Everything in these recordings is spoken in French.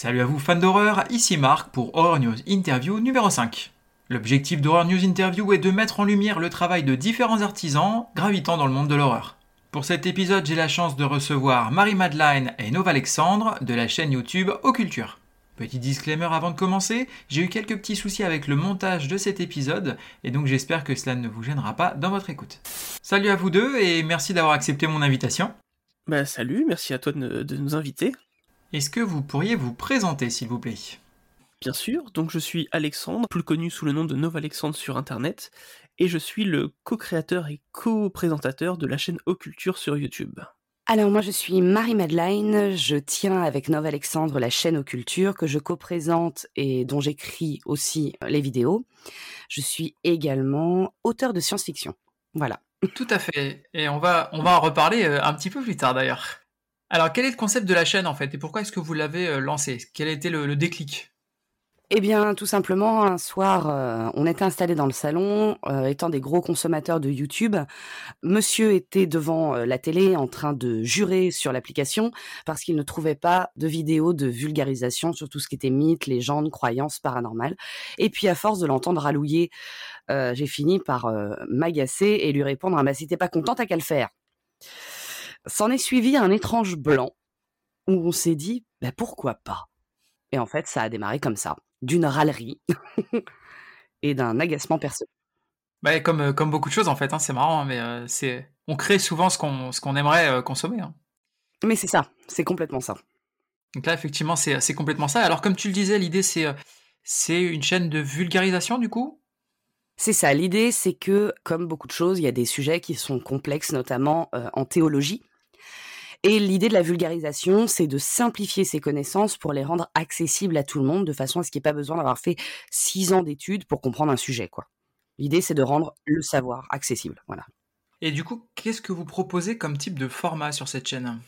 Salut à vous fans d'horreur, ici Marc pour Horror News Interview numéro 5. L'objectif d'Horror News Interview est de mettre en lumière le travail de différents artisans gravitant dans le monde de l'horreur. Pour cet épisode, j'ai la chance de recevoir Marie-Madeleine et Nova Alexandre de la chaîne YouTube Occulture. Petit disclaimer avant de commencer, j'ai eu quelques petits soucis avec le montage de cet épisode et donc j'espère que cela ne vous gênera pas dans votre écoute. Salut à vous deux et merci d'avoir accepté mon invitation. Bah salut, merci à toi de, de nous inviter. Est-ce que vous pourriez vous présenter s'il vous plaît? Bien sûr, donc je suis Alexandre, plus connu sous le nom de Nova Alexandre sur internet, et je suis le co-créateur et co-présentateur de la chaîne Occulture sur YouTube. Alors moi je suis Marie-Madeleine, je tiens avec Nova Alexandre la chaîne Occulture que je co-présente et dont j'écris aussi les vidéos. Je suis également auteur de science-fiction. Voilà. Tout à fait. Et on va, on va en reparler euh, un petit peu plus tard d'ailleurs. Alors quel est le concept de la chaîne en fait et pourquoi est-ce que vous l'avez euh, lancé? Quel a été le, déclic? Eh bien, tout simplement, un soir, euh, on était installé dans le salon, euh, étant des gros consommateurs de YouTube. Monsieur était devant la télé en train de jurer sur l'application parce qu'il ne trouvait pas de vidéo de vulgarisation sur tout ce qui était mythes, légendes, croyances paranormales. Et puis, à force de l'entendre alouiller, euh, j'ai fini par m'agacer et lui répondre ah, bah, si t'es pas content, t'as qu'à le faire. S'en est suivi un étrange blanc où on s'est dit bah, pourquoi pas? Et en fait, ça a démarré comme ça, d'une râlerie et d'un agacement personnel. Bah, comme, euh, comme beaucoup de choses en fait, hein, c'est marrant, hein, mais euh, c'est on crée souvent ce qu'on aimerait euh, consommer. hein. Mais c'est ça, c'est complètement ça. Donc là effectivement c'est complètement ça. Alors comme tu le disais, l'idée c'est c'est une chaîne de vulgarisation du coup? C'est ça, l'idée c'est que, comme beaucoup de choses, il y a des sujets qui sont complexes, notamment euh, en théologie. Et l'idée de la vulgarisation, c'est de simplifier ces connaissances pour les rendre accessibles à tout le monde, de façon à ce qu'il n'y ait pas besoin d'avoir fait six ans d'études pour comprendre un sujet. quoi. L'idée, c'est de rendre le savoir accessible. Voilà. Et du coup, qu'est-ce que vous proposez comme type de format sur cette chaîne?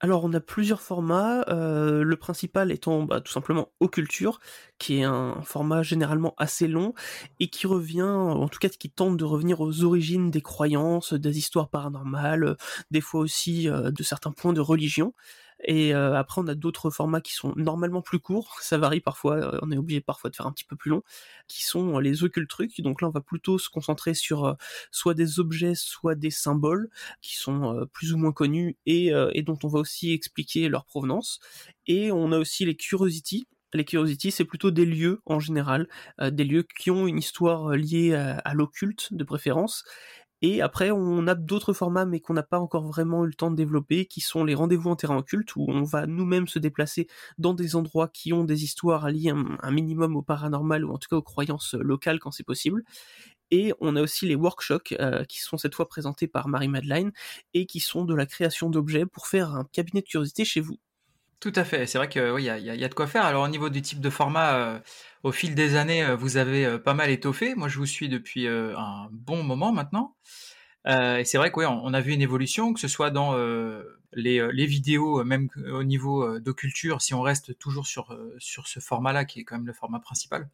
Alors on a plusieurs formats, euh, le principal étant bah, tout simplement Occulture, qui est un format généralement assez long et qui revient, en tout cas qui tente de revenir aux origines des croyances, des histoires paranormales, euh, des fois aussi euh, de certains points de religion. Et euh, après, on a d'autres formats qui sont normalement plus courts, ça varie parfois, euh, on est obligé parfois de faire un petit peu plus long, qui sont euh, les occultes trucs. Donc là, on va plutôt se concentrer sur euh, soit des objets, soit des symboles qui sont plus ou moins connus et, dont on va aussi expliquer leur provenance. Et on a aussi les curiosities. Les curiosities, c'est plutôt des lieux en général, des lieux qui ont une histoire liée à l'occulte de préférence. Et après, on a d'autres formats, mais qu'on n'a pas encore vraiment eu le temps de développer, qui sont les rendez-vous en terrain occulte, où on va nous-mêmes se déplacer dans des endroits qui ont des histoires liées un, minimum au paranormal, ou en tout cas aux croyances locales quand c'est possible. Et on a aussi les workshops, euh, qui sont cette fois présentés par Marie-Madeleine, et qui sont de la création d'objets pour faire un cabinet de curiosité chez vous. Tout à fait. C'est vrai que oui, il y a, de quoi faire. Alors au niveau du type de format, euh, au fil des années, euh, vous avez euh, pas mal étoffé. Moi, je vous suis depuis un bon moment maintenant. Et c'est vrai qu'on on a vu une évolution, que ce soit dans les, vidéos, même au niveau euh, d'occulture, si on reste toujours sur, ce format-là, qui est quand même le format principal.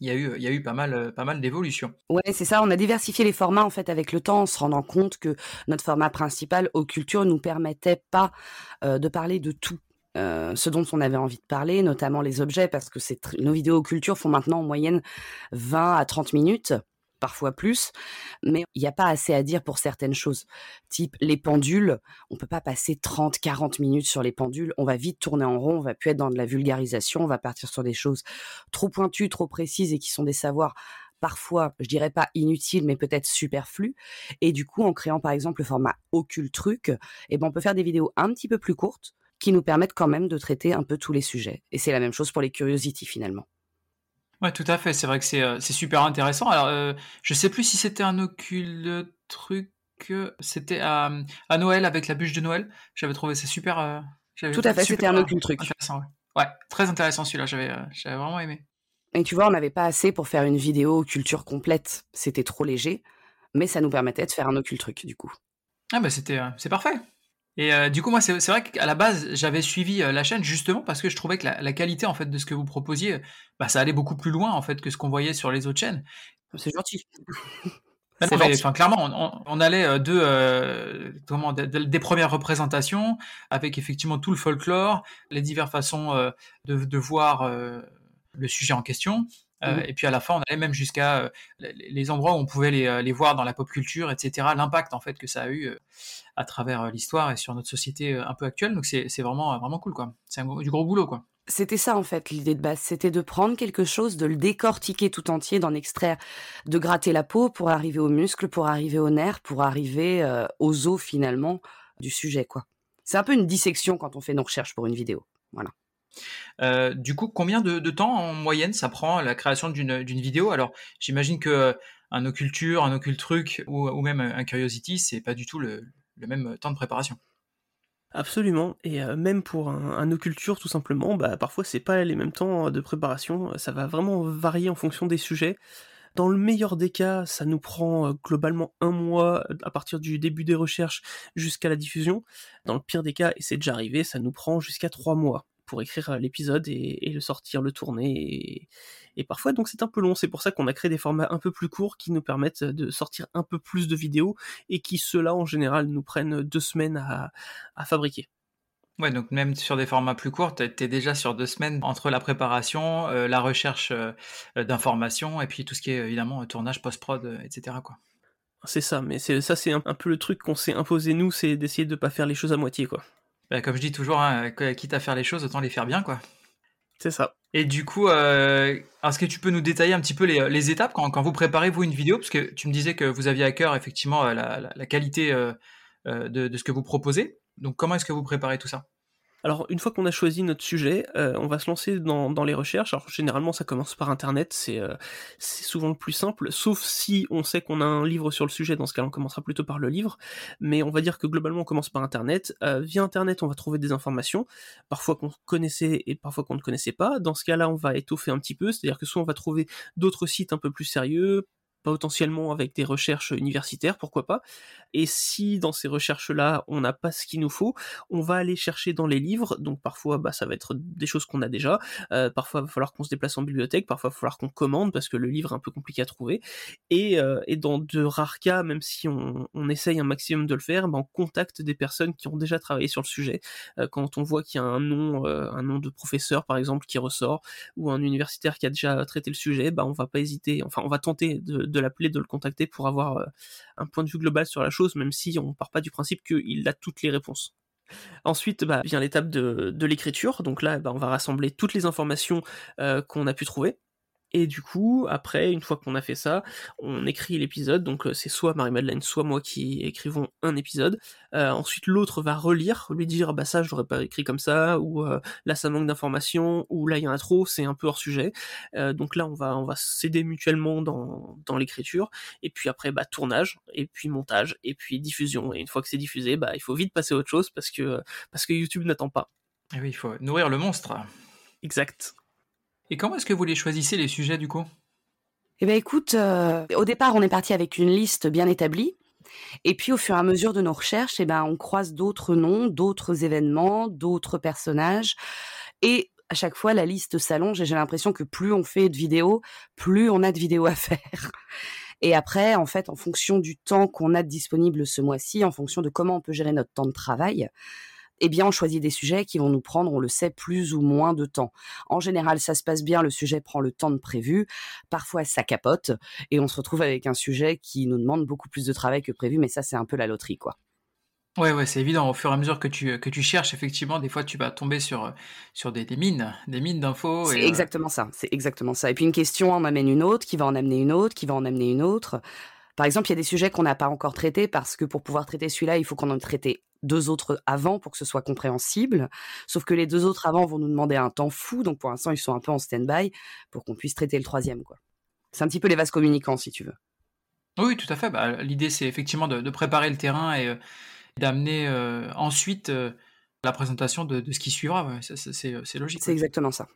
Il y a eu, il y a eu pas mal, pas mal d'évolutions. Ouais, c'est ça. On a diversifié les formats en fait avec le temps, en se rendant compte que notre format principal, Occulture, nous permettait pas de parler de tout. Euh, ce dont on avait envie de parler, notamment les objets, parce que nos vidéos Occulture font maintenant en moyenne 20 à 30 minutes, parfois plus, mais il n'y a pas assez à dire pour certaines choses. Type les pendules, on peut pas passer 30, 40 minutes sur les pendules, on va vite tourner en rond, on va plus être dans de la vulgarisation, on va partir sur des choses trop pointues, trop précises et qui sont des savoirs parfois, je dirais pas inutiles, mais peut-être superflus. Et du coup, en créant par exemple le format Occulte Truc, eh ben, on peut faire des vidéos un petit peu plus courtes qui nous permettent quand même de traiter un peu tous les sujets. Et c'est la même chose pour les curiosities finalement. Ouais, tout à fait. C'est vrai que c'est euh, c'est super intéressant. Alors, euh, je sais plus si c'était un occulte truc. euh, C'était à, à Noël avec la bûche de Noël. J'avais trouvé ça super. euh, j'avais Tout à fait, c'était un Occulte Truc. Intéressant. Ouais. Ouais, très intéressant celui-là. J'avais j'avais vraiment aimé. Et tu vois, on n'avait pas assez pour faire une vidéo culture complète. C'était trop léger. Mais ça nous permettait de faire un Occulte Truc du coup. Ah bah c'était c'est parfait. Et euh, du coup moi c'est vrai qu'à la base j'avais suivi euh, la chaîne justement parce que je trouvais que la, la qualité en fait de ce que vous proposiez, bah ça allait beaucoup plus loin en fait que ce qu'on voyait sur les autres chaînes. C'est gentil. enfin, clairement, on, allait de, comment, des premières représentations avec effectivement tout le folklore, les diverses façons de, de, voir le sujet en question, euh, mmh. Et puis à la fin, on allait même jusqu'à euh, les endroits où on pouvait les, euh, les, voir dans la pop culture, etc. L'impact en fait que ça a eu à travers l'histoire et sur notre société un peu actuelle. Donc c'est vraiment vraiment cool quoi. C'est du gros boulot quoi. C'était ça en fait l'idée de base, c'était de prendre quelque chose, de le décortiquer tout entier, d'en extraire, de gratter la peau pour arriver aux muscles, pour arriver aux nerfs, pour arriver aux os finalement du sujet quoi. C'est un peu une dissection quand on fait nos recherches pour une vidéo. Voilà. Euh, du coup, combien de, temps en moyenne ça prend la création d'une vidéo? Alors, j'imagine que euh, un occulture, un occult truc ou, même un curiosity, c'est pas du tout le, même temps de préparation. Absolument, et euh, même pour un, occulture tout simplement, bah, parfois c'est pas les mêmes temps de préparation, ça va vraiment varier en fonction des sujets. Dans le meilleur des cas, ça nous prend globalement un mois à partir du début des recherches jusqu'à la diffusion. Dans le pire des cas, et c'est déjà arrivé, ça nous prend jusqu'à trois mois pour écrire l'épisode et, le sortir, le tourner. Et, parfois, donc c'est un peu long. C'est pour ça qu'on a créé des formats un peu plus courts qui nous permettent de sortir un peu plus de vidéos et qui, ceux-là, en général, nous prennent deux semaines à, fabriquer. Ouais, donc même sur des formats plus courts, tu es déjà sur deux semaines entre la préparation, euh, la recherche euh, d'informations et puis tout ce qui est évidemment tournage, post-prod, etc. Quoi. C'est ça, mais ça c'est un, un, peu le truc qu'on s'est imposé nous, c'est d'essayer de pas faire les choses à moitié quoi. Bah, comme je dis toujours, hein, quitte à faire les choses, autant les faire bien, quoi. C'est ça. Et du coup, euh, est-ce que tu peux nous détailler un petit peu les, étapes quand, vous préparez vous une vidéo? Parce que tu me disais que vous aviez à cœur effectivement euh, la, qualité euh, de, ce que vous proposez. Donc comment est-ce que vous préparez tout ça? Alors une fois qu'on a choisi notre sujet, euh, on va se lancer dans, les recherches. Alors généralement ça commence par internet, euh, c'est souvent le plus simple, sauf si on sait qu'on a un livre sur le sujet, dans ce cas on commencera plutôt par le livre, mais on va dire que globalement on commence par internet. Euh, via internet on va trouver des informations, parfois qu'on connaissait et parfois qu'on ne connaissait pas. Dans ce cas-là on va étoffer un petit peu, c'est-à-dire que soit on va trouver d'autres sites un peu plus sérieux, potentiellement avec des recherches universitaires, pourquoi pas. Et si dans ces recherches-là, on n'a pas ce qu'il nous faut, on va aller chercher dans les livres. Donc parfois, bah, ça va être des choses qu'on a déjà. Euh, parfois, il va falloir qu'on se déplace en bibliothèque. Parfois, il va falloir qu'on commande parce que le livre est un peu compliqué à trouver. Et, euh, et dans de rares cas, même si on, on, essaye un maximum de le faire, bah, on contacte des personnes qui ont déjà travaillé sur le sujet. Euh, quand on voit qu'il y a un nom, un nom de professeur par exemple qui ressort, ou un universitaire qui a déjà traité le sujet, bah, on va pas hésiter. Enfin, on va tenter de de l'appeler, de le contacter pour avoir euh, un point de vue global sur la chose, même si on part pas du principe qu'il a toutes les réponses. Ensuite bah, vient l'étape de, l'écriture, donc là bah, on va rassembler toutes les informations euh, qu'on a pu trouver, et du coup, après, une fois qu'on a fait ça, on écrit l'épisode. Donc euh, c'est soit Marie-Madeleine, soit moi qui écrivons un épisode. Euh, ensuite, l'autre va relire, lui dire bah ça, je l'aurais pas écrit comme ça, ou euh, là ça manque d'informations, ou là il y en a trop, c'est un peu hors sujet. donc là, on va on va s'aider mutuellement dans, dans l'écriture. Et puis après, bah tournage, et puis montage, et puis diffusion. Et une fois que c'est diffusé, bah il faut vite passer à autre chose parce que parce que YouTube n'attend pas. Et eh oui, il faut nourrir le monstre. Exact. Et comment est-ce que vous les choisissez les sujets du coup? Eh bien écoute, euh, au départ on est parti avec une liste bien établie. Et puis au fur et à mesure de nos recherches, eh ben, on croise d'autres noms, d'autres événements, d'autres personnages. Et à chaque fois, la liste s'allonge et j'ai l'impression que plus on fait de vidéos, plus on a de vidéos à faire. Et après, en fait, en fonction du temps qu'on a disponible ce mois-ci, en fonction de comment on peut gérer notre temps de travail, eh bien, on choisit des sujets qui vont nous prendre, on le sait, plus ou moins de temps. En général, ça se passe bien, le sujet prend le temps de prévu. Parfois, ça capote et on se retrouve avec un sujet qui nous demande beaucoup plus de travail que prévu, mais ça, c'est un peu la loterie, quoi. Ouais, ouais, c'est évident. Au fur et à mesure que tu, que tu cherches, effectivement, des fois, tu vas tomber sur, sur des, mines, des mines d'infos. C'est euh, exactement ça. C'est exactement ça. Et puis une question en amène une autre, qui va en amener une autre, qui va en amener une autre. Par exemple, il y a des sujets qu'on n'a pas encore traités parce que pour pouvoir traiter celui-là, il faut qu'on en traite deux autres avant pour que ce soit compréhensible. Sauf que les deux autres avant vont nous demander un temps fou, donc pour l'instant ils sont un peu en stand-by pour qu'on puisse traiter le troisième. quoi. C'est un petit peu les vases communicants si tu veux. Oui, tout à fait. Bah, l'idée c'est effectivement de, préparer le terrain et euh, d'amener euh, ensuite euh, la présentation de, ce qui suivra. c'est logique. C'est exactement ça.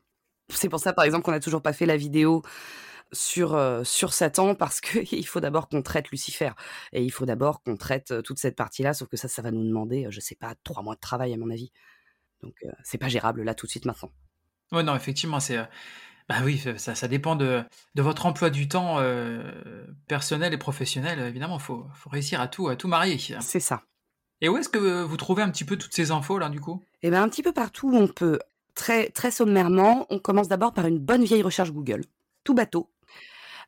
C'est pour ça par exemple qu'on n'a toujours pas fait la vidéo sur, sur Satan parce qu'il faut d'abord qu'on traite Lucifer. Et il faut d'abord qu'on traite toute cette partie-là, sauf que ça, ça va nous demander, je sais pas, trois mois de travail à mon avis. Donc c'est pas gérable là tout de suite maintenant. Ouais, non, effectivement, c'est. Bah oui, ça, ça dépend de, de votre emploi du temps personnel et professionnel. Évidemment, il faut, faut réussir à tout, à tout marier. C'est ça. Et où est-ce que vous trouvez un petit peu toutes ces infos là du coup? Eh bien un petit peu partout où on peut. Très, sommairement, on commence d'abord par une bonne vieille recherche Google. Tout bateau.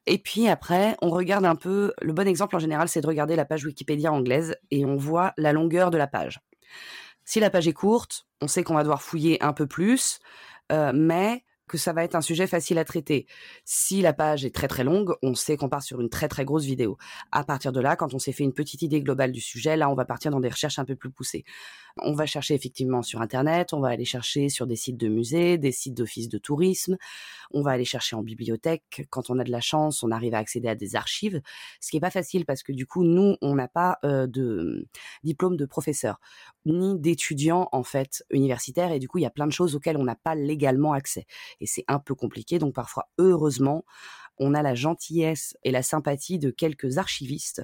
Et puis après, on regarde un peu. Le bon exemple en général, c'est de regarder la page Wikipédia anglaise et on voit la longueur de la page. Si la page est courte, on sait qu'on va devoir fouiller un peu plus, euh, mais que ça va être un sujet facile à traiter. Si la page est très très longue, on sait qu'on part sur une très très grosse vidéo. À partir de là, quand on s'est fait une petite idée globale du sujet, là on va partir dans des recherches un peu plus poussées. On va chercher effectivement sur Internet, on va aller chercher sur des sites de musées, des sites d'offices de tourisme, on va aller chercher en bibliothèque. Quand on a de la chance, on arrive à accéder à des archives, ce qui est pas facile parce que du coup, nous, on n'a pas euh, de diplôme de professeur ni d'étudiant en fait universitaire et du coup, il y a plein de choses auxquelles on n'a pas légalement accès et c'est un peu compliqué. Donc parfois, heureusement, on a la gentillesse et la sympathie de quelques archivistes,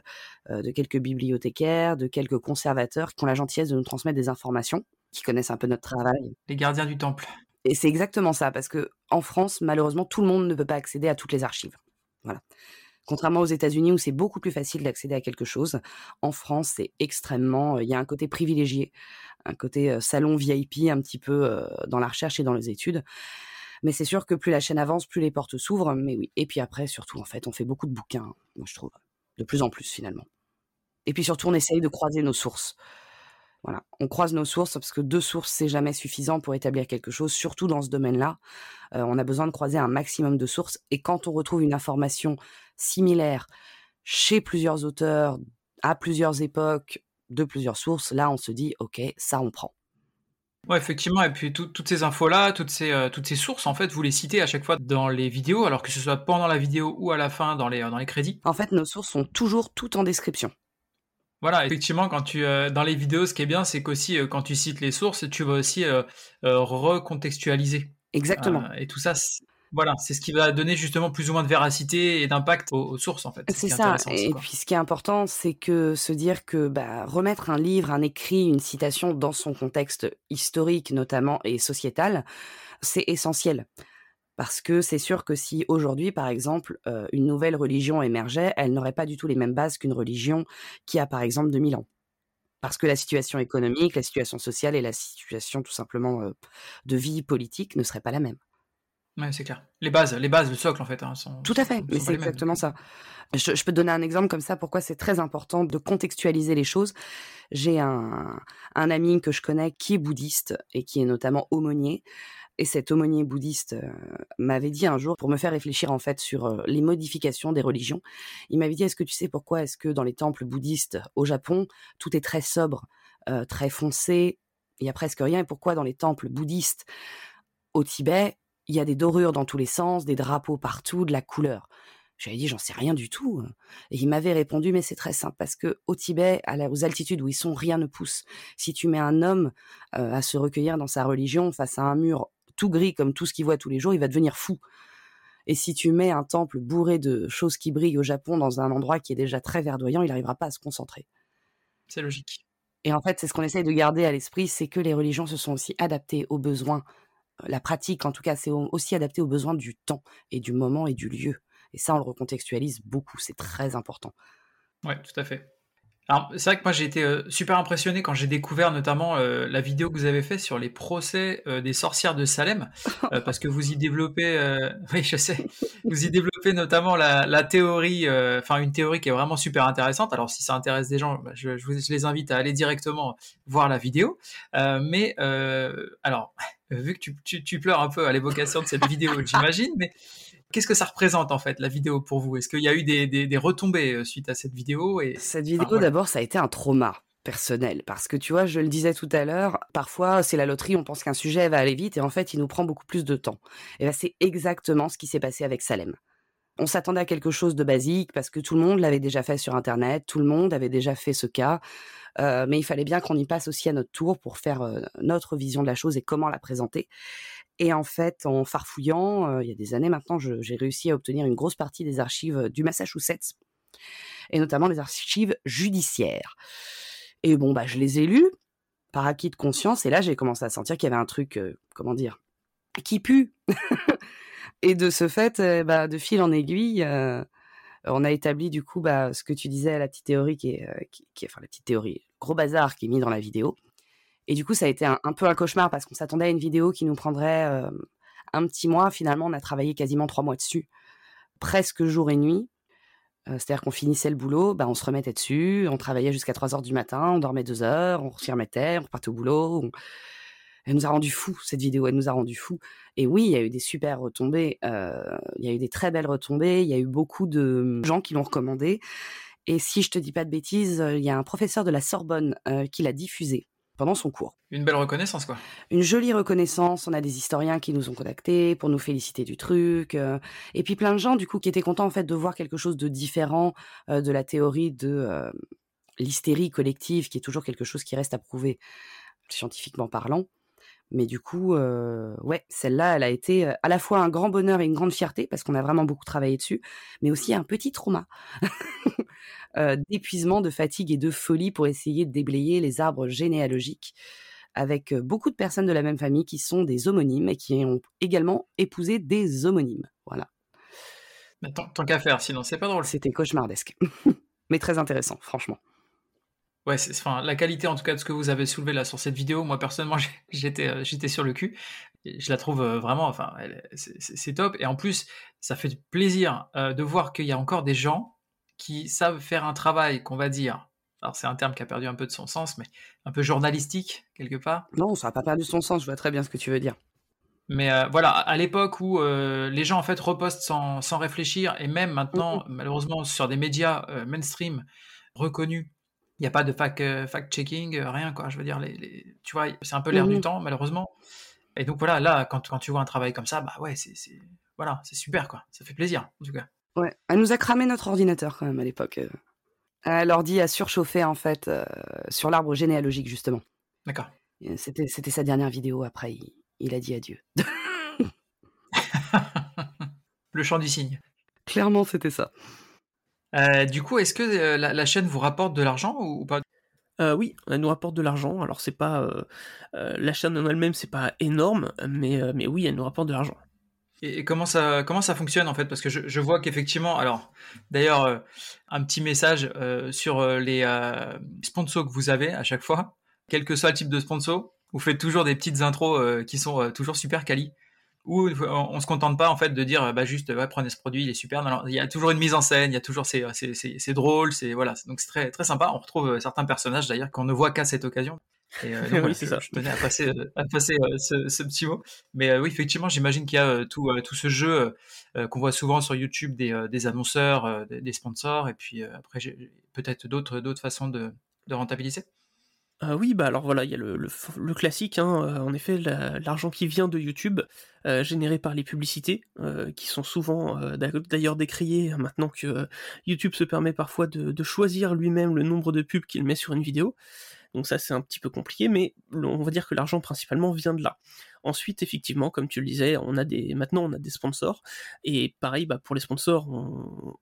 euh, de quelques bibliothécaires, de quelques conservateurs qui ont la gentillesse de nous transmettre des informations, qui connaissent un peu notre travail. Les gardiens du temple. Et c'est exactement ça, parce que en France, malheureusement, tout le monde ne peut pas accéder à toutes les archives. Voilà. Contrairement aux États-Unis où c'est beaucoup plus facile d'accéder à quelque chose, en France c'est extrêmement, euh, il y a un côté privilégié, un côté euh, salon VIP un petit peu dans la recherche et dans les études. Mais c'est sûr que plus la chaîne avance, plus les portes s'ouvrent. Mais oui. Et puis après, surtout, en fait, on fait beaucoup de bouquins, moi je trouve. De plus en plus, finalement. Et puis surtout, on essaye de croiser nos sources. Voilà, on croise nos sources parce que deux sources, c'est jamais suffisant pour établir quelque chose, surtout dans ce domaine-là. Euh, on a besoin de croiser un maximum de sources. Et quand on retrouve une information similaire chez plusieurs auteurs, à plusieurs époques, de plusieurs sources, là, on se dit, OK, ça, on prend. Ouais, effectivement, et puis toutes ces infos-là, toutes ces, euh, toutes ces sources, en fait, vous les citez à chaque fois dans les vidéos, alors que ce soit pendant la vidéo ou à la fin dans les, euh, dans les crédits. En fait, nos sources sont toujours toutes en description. Voilà, effectivement, quand tu euh, dans les vidéos, ce qui est bien, c'est qu'aussi quand tu cites les sources, tu vas aussi recontextualiser. Exactement. et tout ça, voilà, c'est ce qui va donner justement plus ou moins de véracité et d'impact aux, sources en fait. C'est ça. Et puis ce qui est important, c'est que se dire que bah, remettre un livre, un écrit, une citation dans son contexte historique notamment et sociétal, c'est essentiel. Parce que c'est sûr que si aujourd'hui, par exemple, euh, une nouvelle religion émergeait, elle n'aurait pas du tout les mêmes bases qu'une religion qui a, par exemple, 2000 ans. Parce que la situation économique, la situation sociale et la situation tout simplement euh, de vie politique ne seraient pas la même. Ouais, c'est clair. Les bases, les bases, le socle en fait. Hein, sont, Tout à fait, mais c'est exactement ça. Je, peux te donner un exemple comme ça, pourquoi c'est très important de contextualiser les choses. J'ai un, un ami que je connais qui est bouddhiste et qui est notamment aumônier. Et cet aumônier bouddhiste euh, m'avait dit un jour, pour me faire réfléchir en fait sur euh, les modifications des religions, il m'avait dit, est-ce que tu sais pourquoi est-ce que dans les temples bouddhistes au Japon, tout est très sobre, euh, très foncé, il y a presque rien, et pourquoi dans les temples bouddhistes au Tibet, il y a des dorures dans tous les sens, des drapeaux partout, de la couleur. J'avais dit, j'en sais rien du tout. Et il m'avait répondu, mais c'est très simple, parce que au Tibet, à aux altitudes où ils sont, rien ne pousse. Si tu mets un homme euh, à se recueillir dans sa religion face à un mur tout gris comme tout ce qu'il voit tous les jours, il va devenir fou. Et si tu mets un temple bourré de choses qui brillent au Japon dans un endroit qui est déjà très verdoyant, il n'arrivera pas à se concentrer. C'est logique. Et en fait, c'est ce qu'on essaye de garder à l'esprit, c'est que les religions se sont aussi adaptées aux besoins la pratique, en tout cas, c'est aussi adapté aux besoins du temps et du moment et du lieu. Et ça, on le recontextualise beaucoup, c'est très important. Ouais, tout à fait. C'est vrai que moi j'ai été euh, super impressionné quand j'ai découvert notamment euh, la vidéo que vous avez faite sur les procès euh, des sorcières de Salem, parce que vous y développez, oui je sais, vous y développez notamment la, théorie, enfin une théorie qui est vraiment super intéressante. Alors si ça intéresse des gens, bah, je, je, les invite à aller directement voir la vidéo. mais alors, vu que tu pleures un peu à l'évocation de cette vidéo, j'imagine, mais Qu'est-ce que ça représente en fait la vidéo pour vous? Est-ce qu'il y a eu des, retombées euh, suite à cette vidéo et... Cette vidéo d'abord ça a été un trauma personnel parce que tu vois je le disais tout à l'heure parfois c'est la loterie on pense qu'un sujet va aller vite et en fait il nous prend beaucoup plus de temps. Et ben c'est exactement ce qui s'est passé avec Salem. On s'attendait à quelque chose de basique parce que tout le monde l'avait déjà fait sur internet tout le monde avait déjà fait ce cas euh, mais il fallait bien qu'on y passe aussi à notre tour pour faire euh, notre vision de la chose et comment la présenter et en fait, en farfouillant, euh, il y a des années maintenant, j'ai réussi à obtenir une grosse partie des archives euh, du Massachusetts, et notamment les archives judiciaires. Et bon, bah, je les ai lues par acquis de conscience, et là, j'ai commencé à sentir qu'il y avait un truc, euh, comment dire, qui pue. Et de ce fait, bah, de fil en aiguille, on a établi du coup bah, ce que tu disais, la petite théorie qui est, qui, enfin la petite théorie, gros bazar qui est mis dans la vidéo. Et du coup, ça a été un, peu un cauchemar parce qu'on s'attendait à une vidéo qui nous prendrait un petit mois. Finalement, on a travaillé quasiment trois mois dessus, presque jour et nuit. C'est-à-dire qu'on finissait le boulot, bah, on se remettait dessus, on travaillait jusqu'à 3 heures du matin, on dormait 2 heures, on s'y remettait, on repartait au boulot. Elle nous a rendu fous, cette vidéo, elle nous a rendu fous. Et oui, il y a eu des super retombées, il y a eu des très belles retombées, il y a eu beaucoup de gens qui l'ont recommandé. Et si je te dis pas de bêtises, il y a un professeur de la Sorbonne qui l'a diffusé pendant son cours. Une belle reconnaissance, quoi. Une jolie reconnaissance. On a des historiens qui nous ont contactés pour nous féliciter du truc. Euh, et puis plein de gens, du coup, qui étaient contents, en fait, de voir quelque chose de différent euh, de la théorie de euh, l'hystérie collective, qui est toujours quelque chose qui reste à prouver, scientifiquement parlant. Mais du coup, ouais, celle-là, elle a été à la fois un grand bonheur et une grande fierté, parce qu'on a vraiment beaucoup travaillé dessus, mais aussi un petit trauma. d'épuisement, de fatigue et de folie pour essayer de déblayer les arbres généalogiques avec beaucoup de personnes de la même famille qui sont des homonymes et qui ont également épousé des homonymes. Voilà. tant, qu'à faire, sinon c'est pas drôle. C'était cauchemardesque, mais très intéressant, franchement. Ouais, c'est, enfin, la qualité en tout cas de ce que vous avez soulevé là sur cette vidéo, moi personnellement j'étais, j'étais sur le cul. Je la trouve vraiment, enfin, c'est, top. Et en plus, ça fait plaisir de voir qu'il y a encore des gens qui savent faire un travail qu'on va dire, alors c'est un terme qui a perdu un peu de son sens, mais un peu journalistique quelque part. Non, ça n'a pas perdu son sens, je vois très bien ce que tu veux dire. Mais euh, voilà, à l'époque où euh, les gens en fait repostent sans, sans réfléchir, et même maintenant, malheureusement, sur des médias euh, mainstream reconnus, il n'y a pas de fact-checking, rien quoi. Je veux dire, les, tu vois, c'est un peu l'air du temps, malheureusement. Et donc voilà, là, quand, quand tu vois un travail comme ça, bah ouais, c'est voilà, c'est super quoi. Ça fait plaisir en tout cas. Ouais, elle nous a cramé notre ordinateur quand même à l'époque. Euh. L'ordi a surchauffé en fait euh, sur l'arbre généalogique justement. D'accord. C'était, c'était sa dernière vidéo. Après, il, a dit adieu. Le chant du cygne. Clairement, c'était ça. Euh, du coup, est-ce que la, chaîne vous rapporte de l'argent ou pas? Oui, elle nous rapporte de l'argent. Alors c'est pas la chaîne en elle-même, c'est pas énorme, mais mais oui, elle nous rapporte de l'argent. Et comment ça, comment ça fonctionne en fait? Parce que je, je vois qu'effectivement, alors d'ailleurs, euh, un petit message euh, sur euh, les sponsors que vous avez à chaque fois, quel que soit le type de sponsor, vous faites toujours des petites intros qui sont toujours super quali. Ou on, se contente pas en fait de dire bah juste prenez ce produit il est super. Non, il y a toujours une mise en scène il y a toujours c'est c'est drôle c'est voilà. Donc c'est très très sympa. On retrouve certains personnages d'ailleurs qu'on ne voit qu'à cette occasion et euh, oui, c'est ça. Je tenais à passer, euh, à passer euh, ce, petit mot. Mais oui, effectivement, j'imagine qu'il y a tout, tout ce jeu qu'on voit souvent sur YouTube des, des annonceurs, des, sponsors, et puis après, peut-être d'autres, d'autres façons de, de rentabiliser. oui, bah alors voilà, il y a le, le, classique, hein, en effet, l'argent qui vient de YouTube, généré par les publicités, qui sont souvent d'ailleurs décriées maintenant que YouTube se permet parfois de, de choisir lui-même le nombre de pubs qu'il met sur une vidéo. Donc ça c'est un petit peu compliqué, mais on va dire que l'argent principalement vient de là. Ensuite, effectivement, comme tu le disais, on a maintenant on a des sponsors et pareil, bah, pour les sponsors,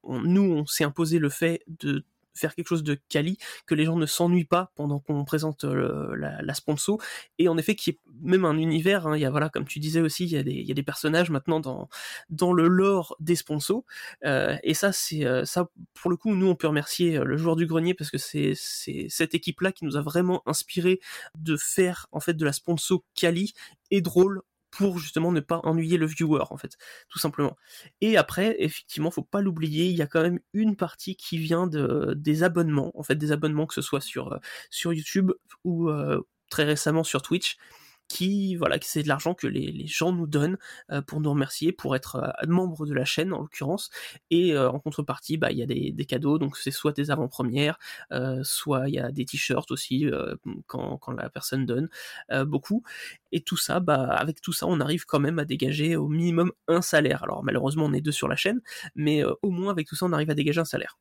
nous on s'est imposé le fait de faire quelque chose de quali, que les gens ne s'ennuient pas pendant qu'on présente euh, la, la, sponsor, et en effet qui est même un univers, hein, il y a voilà, comme tu disais aussi, il y a des, il y a des personnages maintenant dans, dans le lore des sponsors, euh, et ça c'est euh, ça pour le coup nous on peut remercier le joueur du grenier parce que c'est c'est cette équipe là qui nous a vraiment inspiré de faire en fait de la sponsor quali et drôle pour justement ne pas ennuyer le viewer en fait, tout simplement. Et après, effectivement, faut pas l'oublier, il y a quand même une partie qui vient de des abonnements, en fait des abonnements que ce soit sur euh, sur YouTube ou euh, très récemment sur Twitch qui voilà c'est de l'argent que les, gens nous donnent euh, pour nous remercier pour être euh, membres de la chaîne en l'occurrence. Et euh, en contrepartie bah il y a des, cadeaux. Donc c'est soit des avant-premières soit il y a des t-shirts aussi quand, la personne donne beaucoup. Et tout ça bah avec tout ça on arrive quand même à dégager au minimum un salaire. Alors malheureusement on est deux sur la chaîne mais au moins avec tout ça on arrive à dégager un salaire.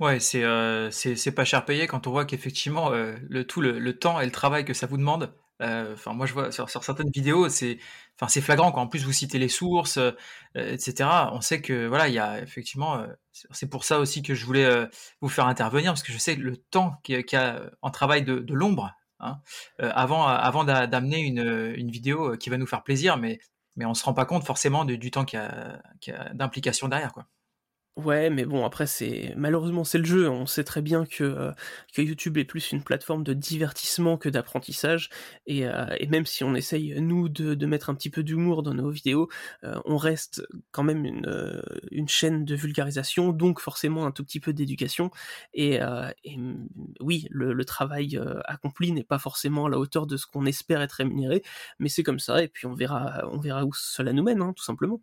Ouais, c'est pas cher payé quand on voit qu'effectivement le tout le, temps et le travail que ça vous demande enfin, moi, je vois sur, certaines vidéos, c'est, enfin, c'est flagrant. Quand en plus vous citez les sources, euh, etc. On sait que voilà, il y a effectivement. Euh, c'est pour ça aussi que je voulais vous faire intervenir parce que je sais le temps qu'il y a en travail de, l'ombre. Hein, avant, avant d'amener une, une vidéo qui va nous faire plaisir, mais mais on se rend pas compte forcément du, temps qu'il y a, d'implication derrière, quoi. Ouais, mais bon, après, c'est malheureusement c'est le jeu. On sait très bien que, euh, que YouTube est plus une plateforme de divertissement que d'apprentissage. Et, euh, et, même si on essaye, nous, de, de mettre un petit peu d'humour dans nos vidéos, euh, on reste quand même une, une chaîne de vulgarisation, donc forcément un tout petit peu d'éducation. Et, et, oui, le, le travail accompli n'est pas forcément à la hauteur de ce qu'on espère être rémunéré, mais c'est comme ça, et puis on verra, on verra où cela nous mène, hein, tout simplement.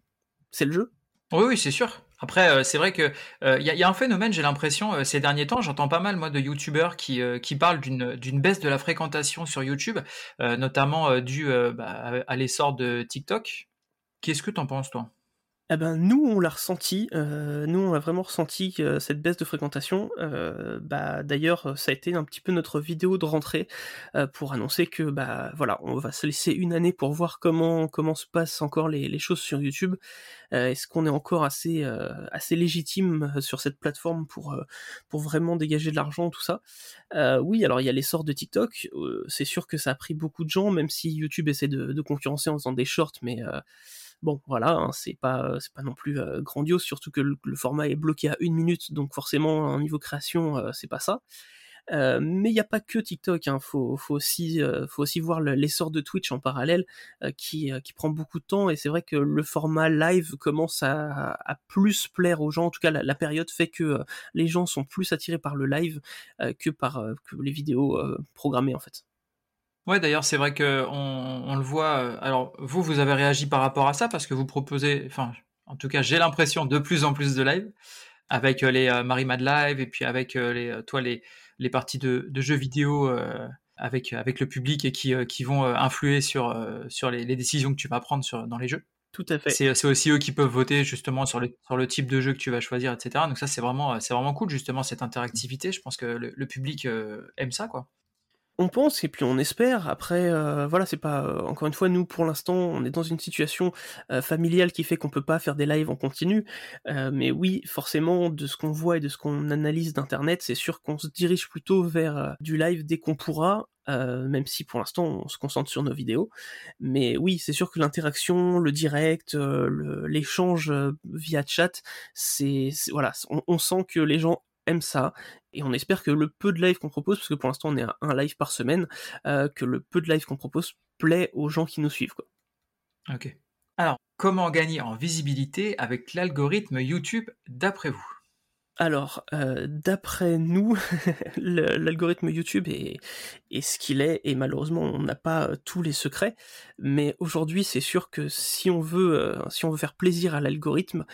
C'est le jeu. Oui, oui, c'est sûr. Après, euh, c'est vrai que euh, il y, a un phénomène, j'ai l'impression, euh, ces derniers temps, j'entends pas mal moi de youtubeurs qui, parlent d'une baisse de la fréquentation sur YouTube, notamment dû bah, à l'essor de TikTok. Qu'est-ce que t'en penses, toi? Eh ben nous on l'a ressenti, euh, nous on a vraiment ressenti euh, cette baisse de fréquentation. Euh, bah d'ailleurs ça a été un petit peu notre vidéo de rentrée pour annoncer que bah voilà on va se laisser une année pour voir comment comment se passent encore les, les choses sur YouTube. Est-ce qu'on est encore assez assez légitime sur cette plateforme pour pour vraiment dégager de l'argent tout ça? Oui alors il y a l'essor de TikTok, c'est sûr que ça a pris beaucoup de gens même si YouTube essaie de, de concurrencer en faisant des shorts mais Bon, voilà, hein, c'est pas c'est pas non plus euh, grandiose, surtout que le, format est bloqué à une minute, donc forcément, un niveau création, euh, c'est pas ça. Euh, mais il n'y a pas que TikTok, hein. faut, faut, aussi, faut aussi voir l'essor de Twitch en parallèle qui, qui prend beaucoup de temps et c'est vrai que le format live commence à, à plus plaire aux gens. En tout cas, la, période fait que les gens sont plus attirés par le live que par que les vidéos programmées en fait. Ouais, d'ailleurs, c'est vrai que on, le voit. Euh, alors, vous, vous avez réagi par rapport à ça parce que vous proposez, enfin, en tout cas, j'ai l'impression de plus en plus de live avec euh, les euh, Marie Mad Live et puis avec les, toi, les, les parties de, jeux vidéo avec avec le public et qui, qui vont influer sur sur les, décisions que tu vas prendre sur dans les jeux. Tout à fait. C'est aussi eux qui peuvent voter justement sur le, sur le type de jeu que tu vas choisir, etc. Donc ça, c'est vraiment, c'est vraiment cool justement cette interactivité. Je pense que le public aime ça, quoi on pense et puis on espère. Après, euh, voilà, c'est pas euh, encore une fois nous pour l'instant, on est dans une situation euh, familiale qui fait qu'on peut pas faire des lives en continu. mais oui, forcément, de ce qu'on voit et de ce qu'on analyse d'internet, c'est sûr qu'on se dirige plutôt vers du live dès qu'on pourra. même si pour l'instant on se concentre sur nos vidéos, mais oui, c'est sûr que l'interaction, le direct, l'échange via chat, c'est voilà, on sent que les gens ça et on espère que le peu de live qu'on propose, parce que pour l'instant on est à un live par semaine, euh, que le peu de live qu'on propose plaît aux gens qui nous suivent. Quoi. Ok. Alors, comment gagner en visibilité avec l'algorithme YouTube d'après vous? Alors, euh, d'après nous, l'algorithme YouTube est, ce qu'il est, et malheureusement, on n'a pas euh, tous les secrets. Mais aujourd'hui, c'est sûr que si on veut, euh, faire plaisir à l'algorithme,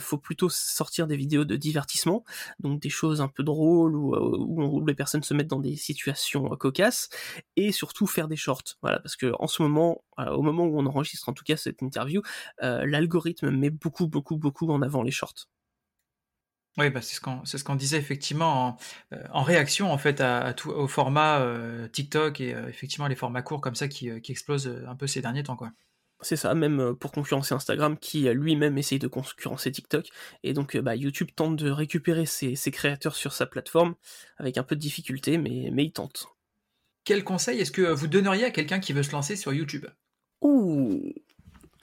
faut plutôt sortir des vidéos de divertissement, donc des choses un peu drôles où, où, les personnes se mettent dans des situations cocasses, et surtout faire des shorts. Voilà, parce que en ce moment, au moment où on enregistre en tout cas cette interview, l'algorithme met beaucoup, beaucoup, beaucoup en avant les shorts. Oui, bah, c'est ce qu'on c'est ce qu'on disait effectivement en, euh, en, réaction en fait à, tout, au format euh, TikTok et euh, effectivement les formats courts comme ça qui, qui explosent un peu ces derniers temps quoi. C'est ça, même pour concurrencer Instagram qui lui-même essaye de concurrencer TikTok. Et donc bah, YouTube tente de récupérer ses, ses, créateurs sur sa plateforme avec un peu de difficulté, mais, mais il tente. Quel conseil est-ce que vous donneriez à quelqu'un qui veut se lancer sur YouTube? Ouh,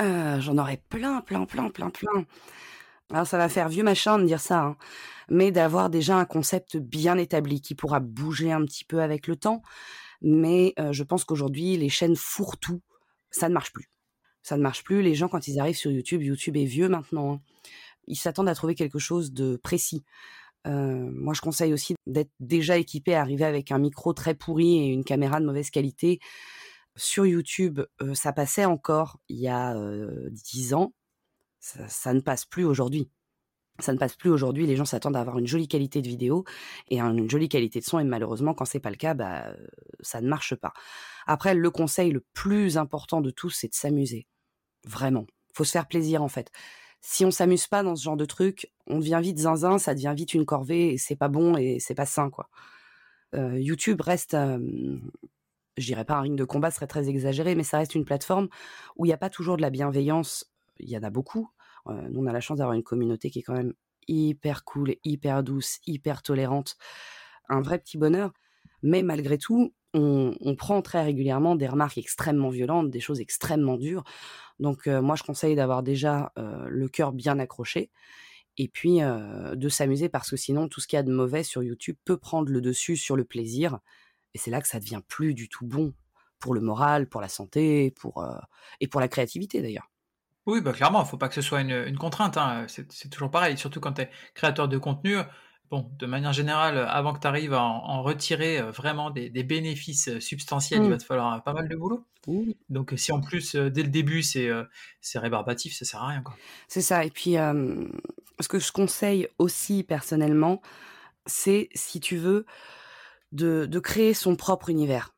j'en aurais plein, plein, plein, plein, plein. Alors ça va faire vieux machin de dire ça, hein, mais d'avoir déjà un concept bien établi qui pourra bouger un petit peu avec le temps. Mais je pense qu'aujourd'hui, les chaînes fourre-tout, ça ne marche plus. Ça ne marche plus. Les gens, quand ils arrivent sur YouTube, YouTube est vieux maintenant. Hein, ils s'attendent à trouver quelque chose de précis. moi, je conseille aussi d'être déjà équipé, à arriver avec un micro très pourri et une caméra de mauvaise qualité. Sur YouTube, ça passait encore il y a dix ans ça, ne passe plus aujourd'hui. Ça ne passe plus aujourd'hui. Les gens s'attendent à avoir une jolie qualité de vidéo et une jolie qualité de son. Et malheureusement, quand c'est pas le cas, bah, ça ne marche pas. Après, le conseil le plus important de tous, c'est de s'amuser. Vraiment. Faut se faire plaisir, en fait. Si on s'amuse pas dans ce genre de truc, on devient vite zinzin, ça devient vite une corvée et c'est pas bon et c'est pas sain, quoi. Euh, YouTube reste, je dirais pas un ring de combat, ce serait très exagéré, mais ça reste une plateforme où il n'y a pas toujours de la bienveillance. Il y en a beaucoup, euh, nous, on a la chance d'avoir une communauté qui est quand même hyper cool, hyper douce, hyper tolérante. Un vrai petit bonheur. Mais malgré tout, on, prend très régulièrement des remarques extrêmement violentes, des choses extrêmement dures. Donc moi, je conseille d'avoir déjà le cœur bien accroché et puis de s'amuser parce que sinon, tout ce qu'il y a de mauvais sur YouTube peut prendre le dessus sur le plaisir. Et c'est là que ça devient plus du tout bon pour le moral, pour la santé, pour, et pour la créativité d'ailleurs. Oui, bah clairement, il faut pas que ce soit une, contrainte. Hein. C'est toujours pareil, surtout quand tu es créateur de contenu bon, de manière générale, avant que tu arrives à en, retirer euh, vraiment des, bénéfices euh, substantiels, il mmh. va te falloir euh, pas mal de boulot. Donc, si en plus, dès le début, c'est c'est rébarbatif, ça sert à rien. C'est ça. Et puis, ce que je conseille aussi personnellement, c'est, si tu veux, de, de créer son propre univers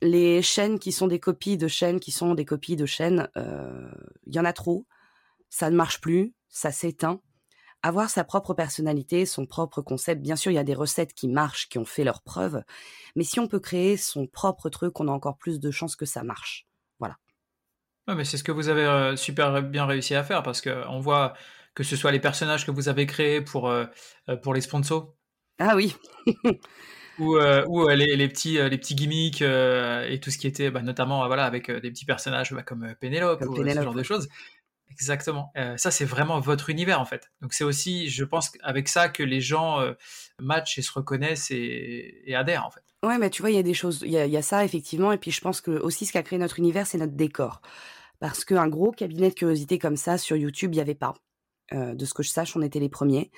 les chaînes qui sont des copies de chaînes qui sont des copies de chaînes, il y en a trop. Ça ne marche plus, ça s'éteint avoir sa propre personnalité, son propre concept. Bien sûr, il y a des recettes qui marchent, qui ont fait leurs preuves, mais si on peut créer son propre truc, on a encore plus de chances que ça marche. Voilà. mais c'est ce que vous avez euh, super bien réussi à faire parce que on voit que ce soit les personnages que vous avez créés pour euh, euh, pour les sponsors. Ah oui. ou, ou les, les, petits les petits gimmicks et tout ce qui était bah, notamment voilà avec des petits personnages bah, comme Pénélope ou ce genre de choses Exactement. Euh, ça, c'est vraiment votre univers, en fait. Donc, c'est aussi, je pense, avec ça que les gens euh, matchent et se reconnaissent et, adhèrent, en fait. Ouais, mais tu vois, il y a des choses, il y, a ça, effectivement. Et puis, je pense que aussi, ce qui a créé notre univers, c'est notre décor. Parce qu'un gros cabinet de curiosité comme ça, sur YouTube, il n'y avait pas. Euh, de ce que je sache, on était les premiers.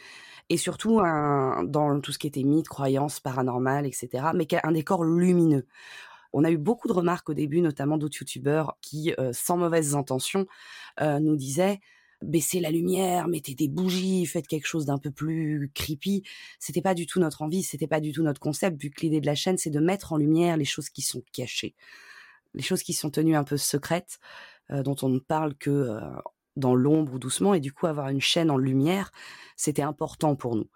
Et surtout, dans tout ce qui était mythe, croyances, paranormal, etc. Mais un décor lumineux. On a eu beaucoup de remarques au début, notamment d'autres youtubeurs qui, euh, sans mauvaises intentions, euh, nous disaient baissez la lumière, mettez des bougies, faites quelque chose d'un peu plus creepy. C'était pas du tout notre envie, c'était pas du tout notre concept, vu que l'idée de la chaîne, c'est de mettre en lumière les choses qui sont cachées, les choses qui sont tenues un peu secrètes, euh, dont on ne parle que dans l'ombre ou doucement, et du coup avoir une chaîne en lumière, c'était important pour nous.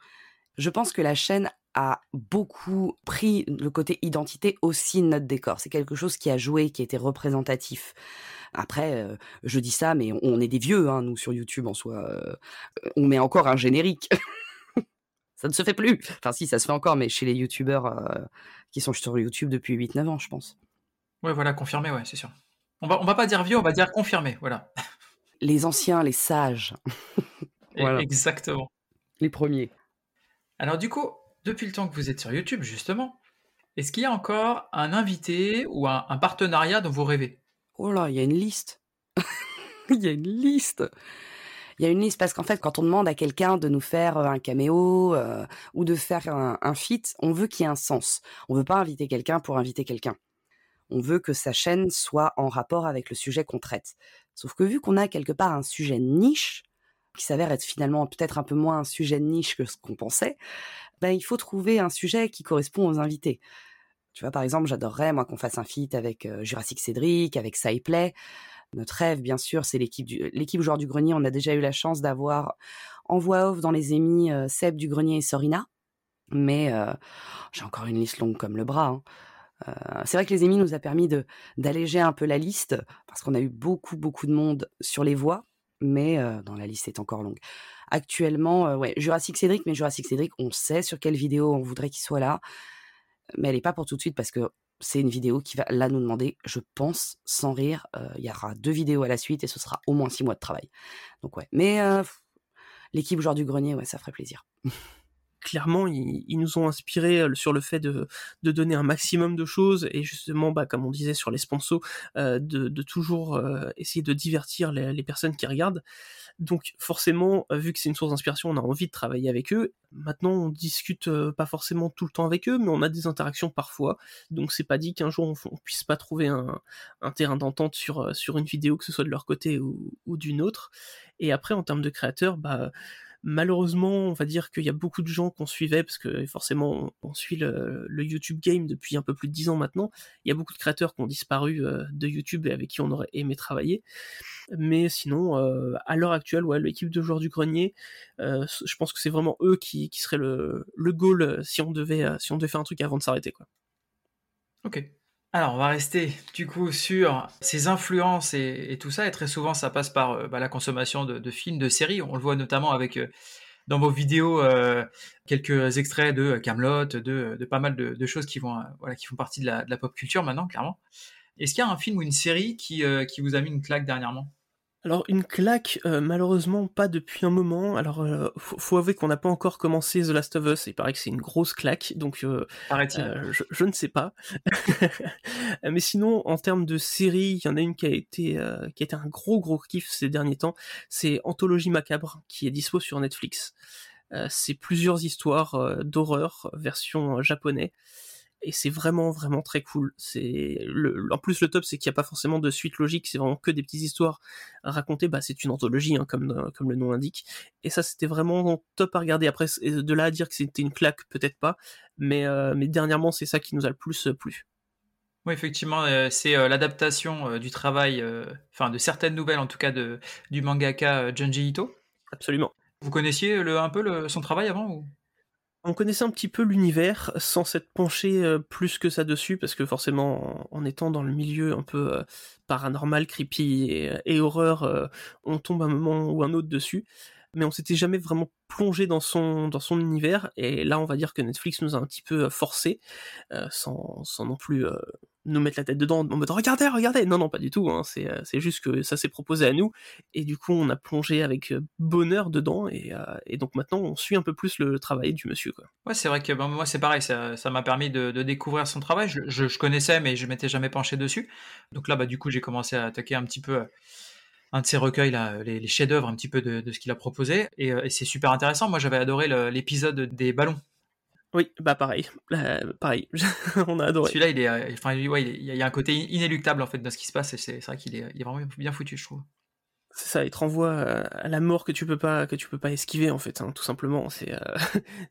Je pense que la chaîne a beaucoup pris le côté identité aussi de notre décor. C'est quelque chose qui a joué, qui était représentatif. Après, euh, je dis ça, mais on est des vieux, hein, nous, sur YouTube, en soi. Euh, on met encore un générique. ça ne se fait plus. Enfin, si, ça se fait encore, mais chez les YouTubeurs euh, qui sont sur YouTube depuis 8-9 ans, je pense. Ouais, voilà, confirmé, ouais, c'est sûr. On va, on va pas dire vieux, on va dire confirmé, voilà. Les anciens, les sages. Exactement. Les premiers. Alors, du coup, depuis le temps que vous êtes sur YouTube, justement, est-ce qu'il y a encore un invité ou un, partenariat dont vous rêvez? Oh là, il y a une liste. Il y a une liste. Il y a une liste parce qu'en fait, quand on demande à quelqu'un de nous faire euh, un caméo euh, ou de faire un, un feat, on veut qu'il y ait un sens. On veut pas inviter quelqu'un pour inviter quelqu'un. On veut que sa chaîne soit en rapport avec le sujet qu'on traite. Sauf que vu qu'on a quelque part un sujet niche, qui s'avère être finalement peut-être un peu moins un sujet de niche que ce qu'on pensait, ben, il faut trouver un sujet qui correspond aux invités. Tu vois, par exemple, j'adorerais, moi, qu'on fasse un feat avec euh, Jurassic Cédric, avec Saiplay. Notre rêve, bien sûr, c'est l'équipe du, l'équipe joueur du grenier. On a déjà eu la chance d'avoir en voix off dans les émis euh, Seb du grenier et Sorina. Mais euh, j'ai encore une liste longue comme le bras. Hein. C'est vrai que les émis nous a permis de d'alléger un peu la liste parce qu'on a eu beaucoup beaucoup de monde sur les voix mais dans la liste est encore longue. Actuellement, ouais, Jurassic Cédric, mais Jurassic Cédric, on sait sur quelle vidéo on voudrait qu'il soit là, mais elle n'est pas pour tout de suite parce que c'est une vidéo qui va là nous demander, je pense, sans rire, il y aura deux vidéos à la suite et ce sera au moins six mois de travail. Donc ouais, mais l'équipe genre du grenier, ouais, ça ferait plaisir. clairement, ils, nous ont inspiré euh, sur le fait de, donner un maximum de choses et justement, bah, comme on disait sur les sponsors, euh, de, toujours euh, essayer de divertir les, personnes qui regardent. Donc forcément, vu que c'est une source d'inspiration, on a envie de travailler avec eux. Maintenant, on discute pas forcément tout le temps avec eux, mais on a des interactions parfois. Donc c'est pas dit qu'un jour on, puisse pas trouver un, terrain d'entente sur sur une vidéo, que ce soit de leur côté ou, ou d'une autre. Et après, en termes de créateurs, bah Malheureusement, on va dire qu'il y a beaucoup de gens qu'on suivait, parce que forcément, on, suit le, YouTube Game depuis un peu plus de 10 ans maintenant. Il y a beaucoup de créateurs qui ont disparu euh, de YouTube et avec qui on aurait aimé travailler. Mais sinon, euh, à l'heure actuelle, ouais, l'équipe de joueurs du grenier, euh, je pense que c'est vraiment eux qui, seraient le, le goal si on devait, si on devait faire un truc avant de s'arrêter, quoi. Ok. Alors, on va rester du coup sur ces influences et, tout ça. Et très souvent, ça passe par euh, bah, la consommation de, films, de séries. On le voit notamment avec, euh, dans vos vidéos quelques extraits de Camelot, de, pas mal de, choses qui vont, voilà, qui font partie de la, la, pop culture maintenant, clairement. Est-ce qu'il y a un film ou une série qui, qui vous a mis une claque dernièrement? Alors une claque, euh, malheureusement pas depuis un moment. Alors euh, faut, avouer qu'on n'a pas encore commencé The Last of Us. Il paraît que c'est une grosse claque, donc euh, je, ne sais pas. Mais sinon, en termes de série, il y en a une qui a été qui a été un gros gros kiff ces derniers temps. C'est Anthologie macabre qui est dispo sur Netflix. c'est plusieurs histoires d'horreur version japonais et c'est vraiment vraiment très cool. C'est le, en plus le top c'est qu'il n'y a pas forcément de suite logique, c'est vraiment que des petites histoires racontées. Bah c'est une anthologie hein, comme comme le nom l'indique. Et ça c'était vraiment top à regarder. Après de là à dire que c'était une claque peut-être pas, mais euh, mais dernièrement c'est ça qui nous a le plus euh, plu. Oui, effectivement, euh, c'est l'adaptation du travail, enfin de certaines nouvelles en tout cas de du mangaka Junji Ito. Absolument. Vous connaissiez le, un peu le, son travail avant ou? On connaissait un petit peu l'univers sans s'être penché euh, plus que ça dessus, parce que forcément, en, étant dans le milieu un peu euh, paranormal, creepy et, horreur, euh, on tombe un moment ou un autre dessus. Mais on s'était jamais vraiment plongé dans son dans son univers. Et là, on va dire que Netflix nous a un petit peu forcé, sans, sans non plus nous mettre la tête dedans en mode regardez, regardez. Non, non, pas du tout. Hein. C'est, euh, c'est juste que ça s'est proposé à nous et du coup on a plongé avec euh, bonheur dedans et, euh, et donc maintenant on suit un peu plus le travail du monsieur. Ouais, c'est vrai que ben, moi c'est pareil. Ça, ça m'a permis de, découvrir son travail. Je, je, connaissais mais je m'étais jamais penché dessus. Donc là, bah du coup j'ai commencé à attaquer un petit peu un de ses recueils là, les, chefs-d'œuvre un petit peu de, ce qu'il a proposé et c'est super intéressant. Moi j'avais adoré l'épisode des ballons oui, bah pareil, euh, pareil, on a adoré. Celui-là, il est, euh, enfin, ouais, il, y a un côté inéluctable en fait dans ce qui se passe, et c'est vrai qu'il est, il est, vraiment bien foutu, je trouve. C'est ça, il te renvoie euh, à la mort que tu peux pas, que tu peux pas esquiver en fait, hein, tout simplement. C'est,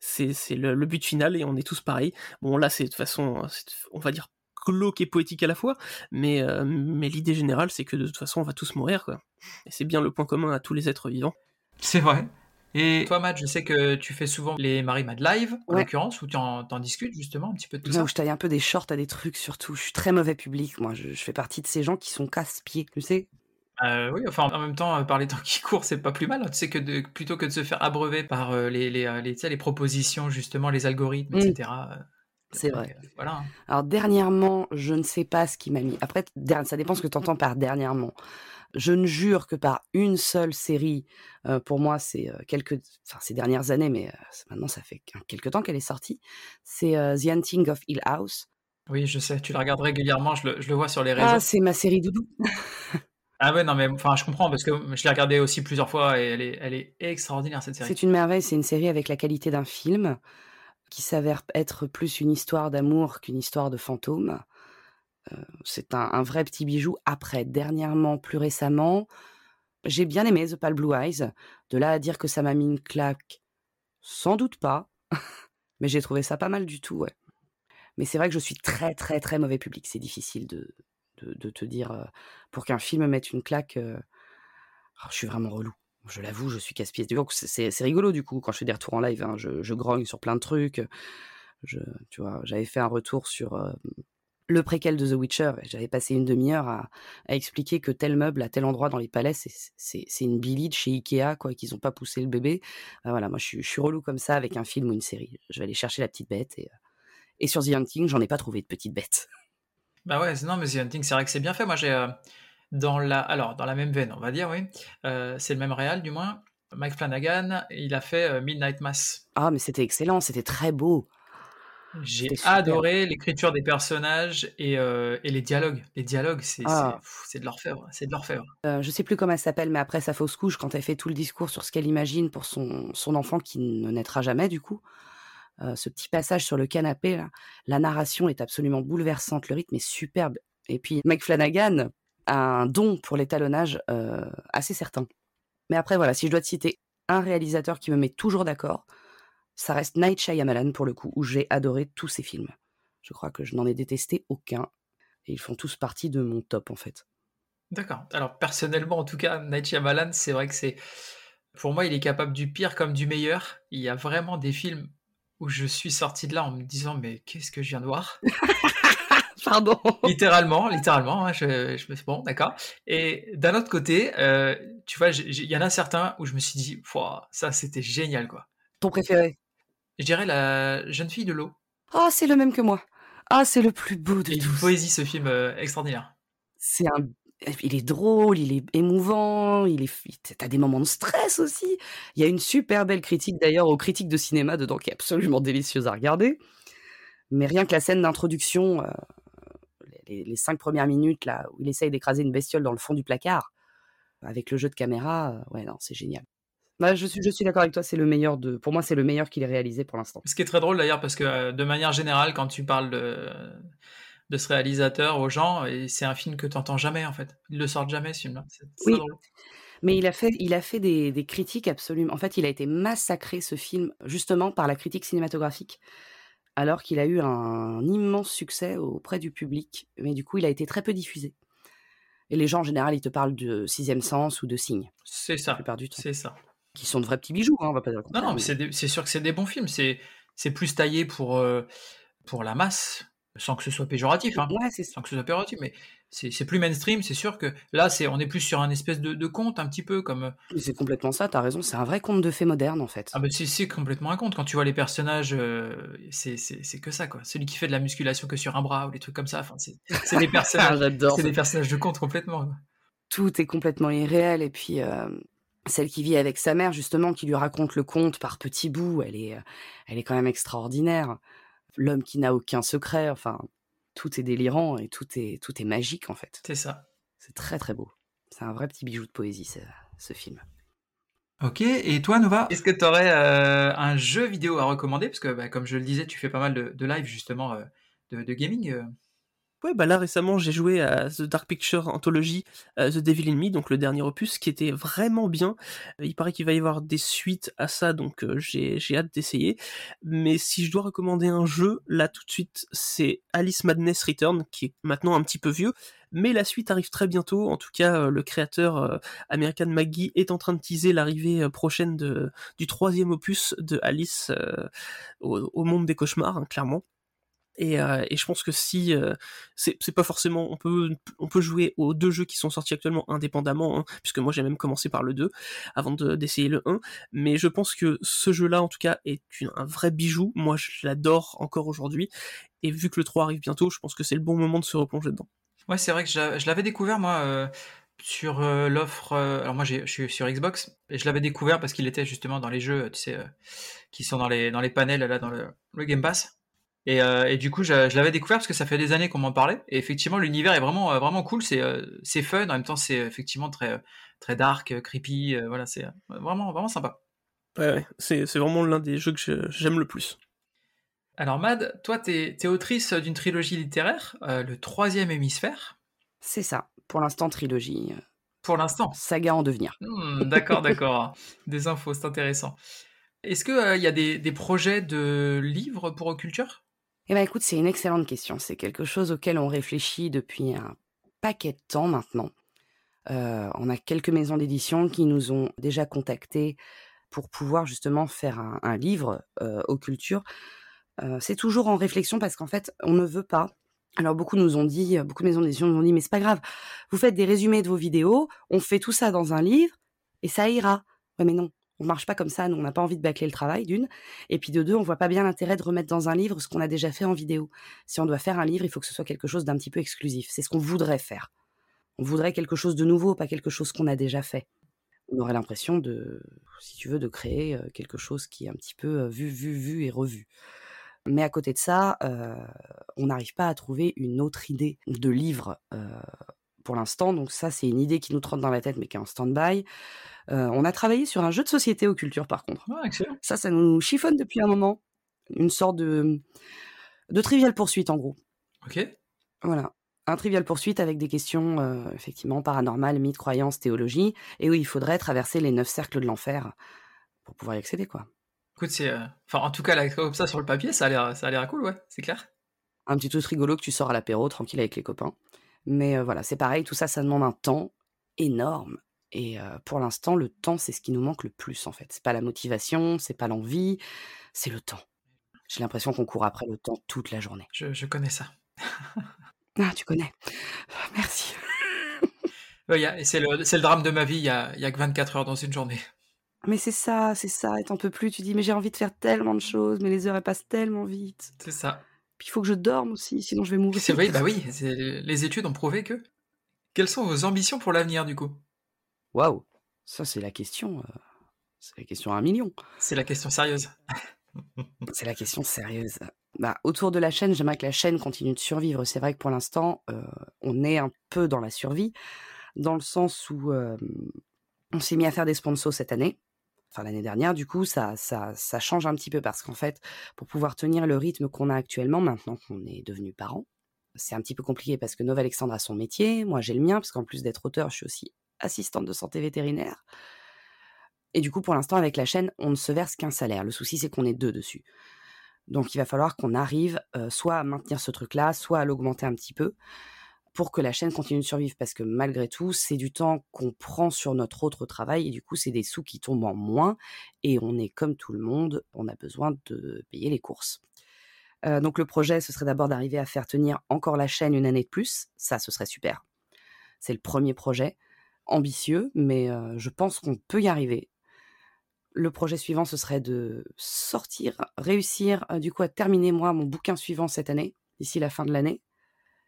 c'est, le, le, but final et on est tous pareils. Bon, là, c'est de façon, on va dire glauque et poétique à la fois, mais, mais l'idée générale, c'est que de toute façon, on va tous mourir, quoi. Et c'est bien le point commun à tous les êtres vivants. C'est vrai. Et toi, Matt, je sais que tu fais souvent les Marie Mad Live, en l'occurrence, où tu en, discutes justement un petit peu de tout ça? Où je taille un peu des shorts à des trucs, surtout. Je suis très mauvais public, moi. Je, fais partie de ces gens qui sont casse-pieds, tu sais? Euh, oui, enfin, en même temps, par les temps qui courent, c'est pas plus mal. Hein. Tu sais que de, plutôt que de se faire abreuver par euh, les, les, euh, les, les, propositions, justement, les algorithmes, etc. Mmh. C'est vrai. voilà. Hein. Alors, dernièrement, je ne sais pas ce qui m'a mis. Après, ça dépend ce que tu entends par dernièrement je ne jure que par une seule série. pour moi, c'est quelques, enfin ces dernières années, mais maintenant ça fait quelques temps qu'elle est sortie. C'est The Hunting of Hill House. Oui, je sais. Tu la regardes régulièrement. Je le, je le vois sur les réseaux. Ah, c'est ma série doudou. ah ouais, non mais enfin, je comprends parce que je l'ai regardée aussi plusieurs fois et elle est, elle est extraordinaire cette série. C'est une merveille. C'est une série avec la qualité d'un film qui s'avère être plus une histoire d'amour qu'une histoire de fantôme c'est un, vrai petit bijou. Après, dernièrement, plus récemment, j'ai bien aimé The Pale Blue Eyes. De là à dire que ça m'a mis une claque, sans doute pas. Mais j'ai trouvé ça pas mal du tout, ouais. Mais c'est vrai que je suis très, très, très mauvais public. C'est difficile de, de, te dire, pour qu'un film mette une claque, oh, je suis vraiment relou. Je l'avoue, je suis casse-pied. C'est rigolo, du coup, quand je fais des retours en live. Hein. je, je grogne sur plein de trucs. Je, tu vois, j'avais fait un retour sur le préquel de The Witcher, j'avais passé une demi-heure à, expliquer que tel meuble à tel endroit dans les palais, c'est une billy de chez Ikea, quoi, qu'ils n'ont pas poussé le bébé. Euh, voilà, moi je suis, relou comme ça avec un film ou une série. Je vais aller chercher la petite bête et, euh, et sur The Hunting, j'en ai pas trouvé de petite bête. Bah ouais, non, mais The Hunting, c'est vrai que c'est bien fait. Moi j'ai euh, dans la, alors dans la même veine, on va dire, oui, c'est le même réal du moins. Mike Flanagan, il a fait Midnight Mass. Ah, mais c'était excellent, c'était très beau. J'ai adoré l'écriture des personnages et, euh, et, les dialogues. Les dialogues, c'est ah. de l'orfèvre. C'est de l'orfèvre. Euh, je sais plus comment elle s'appelle, mais après sa fausse couche, quand elle fait tout le discours sur ce qu'elle imagine pour son, son enfant qui ne naîtra jamais, du coup, euh, ce petit passage sur le canapé, là, la narration est absolument bouleversante, le rythme est superbe. Et puis, Mike Flanagan a un don pour l'étalonnage assez certain. Mais après, voilà, si je dois te citer un réalisateur qui me met toujours d'accord, ça reste Night Shyamalan pour le coup, où j'ai adoré tous ces films. Je crois que je n'en ai détesté aucun. Et ils font tous partie de mon top en fait. D'accord. Alors personnellement, en tout cas, Night Shyamalan, c'est vrai que c'est... Pour moi, il est capable du pire comme du meilleur. Il y a vraiment des films où je suis sorti de là en me disant mais qu'est-ce que je viens de voir? Pardon. littéralement, littéralement. Hein, je, je me suis bon, d'accord. Et d'un autre côté, euh, tu vois, il y en a certains où je me suis dit, ça, c'était génial, quoi. Ton préféré? Je dirais la jeune fille de l'eau. Ah, c'est le même que moi. Ah, c'est le plus beau de Et tous. une poésie, ce film euh, extraordinaire. C'est un il est drôle, il est émouvant, il est t'as des moments de stress aussi. Il y a une super belle critique d'ailleurs aux critiques de cinéma dedans qui est absolument délicieuse à regarder. Mais rien que la scène d'introduction, euh, les, cinq premières minutes là où il essaye d'écraser une bestiole dans le fond du placard, avec le jeu de caméra, euh, ouais non, c'est génial. Bah, je suis, je suis d'accord avec toi, c'est le meilleur de, pour moi c'est le meilleur qu'il ait réalisé pour l'instant. Ce qui est très drôle d'ailleurs parce que euh, de manière générale, quand tu parles de de ce réalisateur aux gens c'est un film que tu n'entends jamais en fait. Ils le sortent jamais ce film-là. Oui. Mais il a fait, il a fait des, des, critiques absolument. En fait, il a été massacré ce film justement par la critique cinématographique, alors qu'il a eu un immense succès auprès du public. Mais du coup, il a été très peu diffusé. Et les gens en général, ils te parlent de Sixième Sens ou de Signe. C'est ça. C'est ça. Qui sont de vrais petits bijoux, hein, on va pas dire. Non, non, mais, c'est sûr que c'est des bons films. C'est plus taillé pour euh, pour la masse sans que ce soit péjoratif, hein. sans que ce soit péjoratif, mais c'est plus mainstream, c'est sûr que là, c'est on est plus sur un espèce de, conte, un petit peu comme. Euh c'est complètement ça, t'as raison, c'est un vrai conte de fées moderne en fait. Ah bah c'est complètement un conte. Quand tu vois les personnages, euh, c'est que ça quoi. Celui qui fait de la musculation que sur un bras ou des trucs comme ça, enfin, c'est des personnages, c'est des personnages de conte complètement. Tout est complètement irréel et puis. Euh, celle qui vit avec sa mère, justement, qui lui raconte le conte par petits bouts, elle est, elle est quand même extraordinaire l'homme qui n'a aucun secret. Enfin, tout est délirant et tout est, tout est magique en fait. C'est ça. C'est très très beau. C'est un vrai petit bijou de poésie ce, ce film. Ok, et toi Nova, est-ce que tu aurais euh, un jeu vidéo à recommander? Parce que bah, comme je le disais, tu fais pas mal de, de live justement euh, de, de, gaming. Euh. Ouais, bah là récemment j'ai joué à The Dark Picture Anthology euh, The Devil in Me, donc le dernier opus, qui était vraiment bien. Euh, il paraît qu'il va y avoir des suites à ça, donc euh, j'ai, hâte d'essayer. Mais si je dois recommander un jeu, là tout de suite, c'est Alice Madness Return, qui est maintenant un petit peu vieux, mais la suite arrive très bientôt. En tout cas, le créateur American McGee est en train de teaser l'arrivée prochaine du troisième opus de Alice au, monde des cauchemars, hein, clairement. Et, euh, et, je pense que si euh, c'est pas forcément on peut on peut jouer aux deux jeux qui sont sortis actuellement indépendamment hein, puisque moi j'ai même commencé par le 2 avant d'essayer le 1 mais je pense que ce jeu là en tout cas est un vrai bijou. Moi je l'adore encore aujourd'hui. Et vu que le 3 arrive bientôt je pense que c'est le bon moment de se replonger dedans. Ouais c'est vrai que je l'avais découvert moi euh, sur euh, l'offre alors moi je suis sur Xbox et je l'avais découvert parce qu'il était justement dans les jeux tu sais qui sont dans les dans les panels là dans le, le Game Pass et, euh, et, du coup, je, je l'avais découvert parce que ça fait des années qu'on m'en parlait. Et effectivement, l'univers est vraiment, euh, vraiment cool. C'est, euh, c'est fun. En même temps, c'est effectivement très, très dark, creepy. voilà, c'est vraiment, vraiment sympa. Ouais, ouais. C'est, c'est vraiment l'un des jeux que j'aime le plus. Alors, Mad, toi, t'es, es autrice d'une trilogie littéraire, le troisième hémisphère. C'est ça. Pour l'instant, trilogie. Pour l'instant. Saga en devenir. Hmm, d'accord, d'accord. des infos, c'est intéressant. Est-ce qu'il il y a des, des projets de livres pour Occulture eh ben écoute, c'est une excellente question. C'est quelque chose auquel on réfléchit depuis un paquet de temps maintenant. Euh, on a quelques maisons d'édition qui nous ont déjà contactés pour pouvoir justement faire un, livre euh, aux cultures. Euh, c'est toujours en réflexion parce qu'en fait, on ne veut pas. Alors beaucoup nous ont dit, beaucoup de maisons d'édition nous ont dit, mais c'est pas grave, vous faites des résumés de vos vidéos, on fait tout ça dans un livre et ça ira. Ouais, mais non, on marche pas comme ça, on n'a pas envie de bâcler le travail d'une, et puis de deux, on voit pas bien l'intérêt de remettre dans un livre ce qu'on a déjà fait en vidéo. Si on doit faire un livre, il faut que ce soit quelque chose d'un petit peu exclusif. C'est ce qu'on voudrait faire. On voudrait quelque chose de nouveau, pas quelque chose qu'on a déjà fait. On aurait l'impression de, si tu veux, de créer euh, quelque chose qui est un petit peu euh, vu, vu, vu et revu. Mais à côté de ça, euh, on n'arrive pas à trouver une autre idée de livre pour l'instant. Donc ça, c'est une idée qui nous trotte dans la tête, mais qui est en stand-by. Euh, on a travaillé sur un jeu de société aux cultures, par contre. Ah, ça, ça nous chiffonne depuis un moment. Une sorte de, de trivial poursuite, en gros. Ok. Voilà. Un trivial poursuite avec des questions, euh, effectivement, paranormales, mythes, croyances, théologie, et où il faudrait traverser les neuf cercles de l'enfer pour pouvoir y accéder, quoi. Écoute, c'est, euh, enfin, en tout cas, là, comme ça sur le papier, ça a l'air, ça a l'air cool, ouais, c'est clair. Un petit truc rigolo que tu sors à l'apéro, tranquille avec les copains. Mais voilà, c'est pareil, tout ça, ça demande un temps énorme. Et pour l'instant, le temps, c'est ce qui nous manque le plus en fait. C'est pas la motivation, c'est pas l'envie, c'est le temps. J'ai l'impression qu'on court après le temps toute la journée. Je, connais ça. Ah, tu connais. Merci. c'est le, le, drame de ma vie, il y a, a que 24 heures dans une journée. Mais c'est ça, c'est ça, et t'en peux plus. Tu dis, mais j'ai envie de faire tellement de choses, mais les heures elles passent tellement vite. C'est ça. Puis il faut que je dorme aussi, sinon je vais mourir. C'est vrai, bah oui, les études ont prouvé que. Quelles sont vos ambitions pour l'avenir du coup? Waouh, ça c'est la question. Euh, c'est la question à un million. C'est la question sérieuse. c'est la question sérieuse. Bah, autour de la chaîne, j'aimerais que la chaîne continue de survivre. C'est vrai que pour l'instant, euh, on est un peu dans la survie, dans le sens où euh, on s'est mis à faire des sponsors cette année enfin l'année dernière, du coup, ça, ça, ça change un petit peu parce qu'en fait, pour pouvoir tenir le rythme qu'on a actuellement, maintenant qu'on est devenu parent, c'est un petit peu compliqué parce que Nova Alexandre a son métier, moi j'ai le mien, parce qu'en plus d'être auteur, je suis aussi assistante de santé vétérinaire. Et du coup, pour l'instant, avec la chaîne, on ne se verse qu'un salaire. Le souci, c'est qu'on est deux dessus. Donc, il va falloir qu'on arrive euh, soit à maintenir ce truc-là, soit à l'augmenter un petit peu pour que la chaîne continue de survivre. Parce que malgré tout, c'est du temps qu'on prend sur notre autre travail et du coup, c'est des sous qui tombent en moins et on est comme tout le monde, on a besoin de payer les courses. Euh, donc le projet, ce serait d'abord d'arriver à faire tenir encore la chaîne une année de plus. Ça, ce serait super. C'est le premier projet, ambitieux, mais euh, je pense qu'on peut y arriver. Le projet suivant, ce serait de sortir, réussir euh, du coup à terminer moi mon bouquin suivant cette année, d'ici la fin de l'année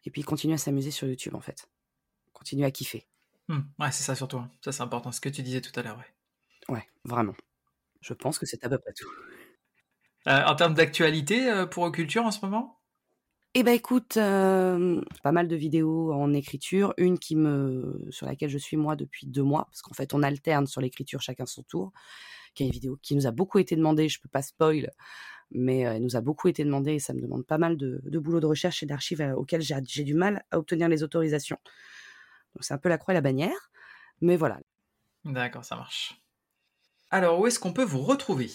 et puis continuer à s'amuser sur YouTube en fait. Continuer à kiffer. Mmh, ouais, c'est ça surtout. Hein. Ça, c'est important, ce que tu disais tout à l'heure. Ouais. ouais, vraiment. Je pense que c'est à peu près tout. Euh, en termes d'actualité euh, pour Oculture en ce moment? Eh ben écoute, euh, pas mal de vidéos en écriture. Une qui me, sur laquelle je suis moi depuis deux mois, parce qu'en fait on alterne sur l'écriture chacun son tour. Qui est une vidéo qui nous a beaucoup été demandée. Je peux pas spoil mais elle nous a beaucoup été demandée et ça me demande pas mal de, boulot de recherche et d'archives auxquelles j'ai du mal à obtenir les autorisations. Donc c'est un peu la croix et la bannière, mais voilà. D'accord, ça marche. Alors, où est-ce qu'on peut vous retrouver?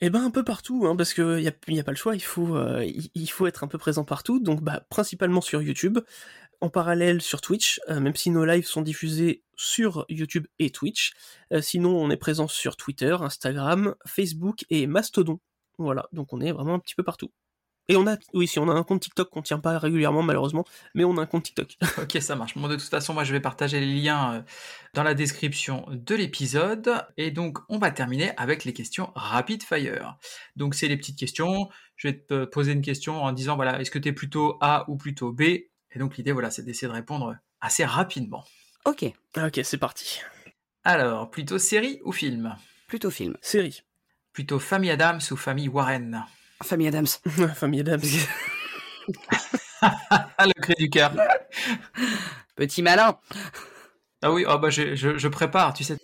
Eh ben un peu partout, hein, parce qu'il n'y a, y a pas le choix, il faut, il faut être un peu présent partout, donc bah, principalement sur YouTube, en parallèle sur Twitch, même si nos lives sont diffusés sur YouTube et Twitch. sinon, on est présent sur Twitter, Instagram, Facebook et Mastodon. Voilà, donc on est vraiment un petit peu partout. Et on a, oui, si on a un compte TikTok qu'on tient pas régulièrement malheureusement, mais on a un compte TikTok. ok, ça marche. Bon, de toute façon, moi je vais partager les liens euh, dans la description de l'épisode. Et donc, on va terminer avec les questions rapid fire. Donc, c'est les petites questions. Je vais te poser une question en disant, voilà, est-ce que tu es plutôt A ou plutôt B? Et donc, l'idée, voilà, c'est d'essayer de répondre assez rapidement. Ok. Ok, c'est parti. Alors, plutôt série ou film? Plutôt film. Série. Plutôt famille Adams ou famille Warren? Famille Adams. famille Adams. le cri du cœur. Petit malin. Ah oui, oh bah je, je, prépare, tu sais.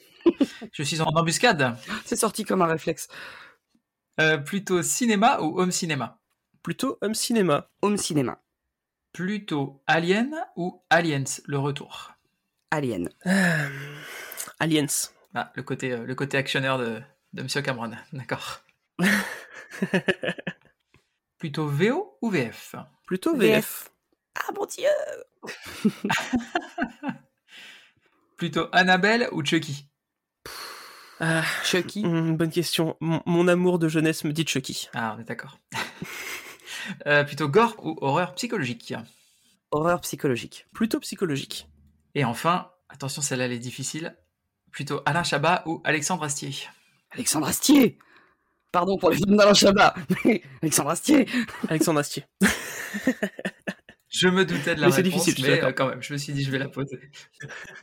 je suis en embuscade. C'est sorti comme un réflexe. Euh, plutôt cinéma ou home cinéma? Plutôt home cinéma. Home cinéma. Plutôt Alien ou Aliens, le retour? Alien. Euh, aliens. Ah, le côté, euh, le côté actionneur de, de Monsieur Cameron, d'accord. Plutôt VO ou VF Plutôt VF. Ah mon dieu Plutôt Annabelle ou Chucky? Ah, Chucky hmm, Bonne question. mon amour de jeunesse me dit Chucky. Ah, on est d'accord. Euh, plutôt gore ou horreur psychologique? Horreur psychologique. Plutôt psychologique. Et enfin, attention, celle-là elle est difficile. Plutôt Alain Chabat ou Alexandre Astier? Alexandre Astier Pardon pour les films d'Alain Chabat, mais Alexandre Astier Alexandre Astier. je me doutais de la mais réponse, difficile, mais euh, quand même, je me suis dit je vais la poser.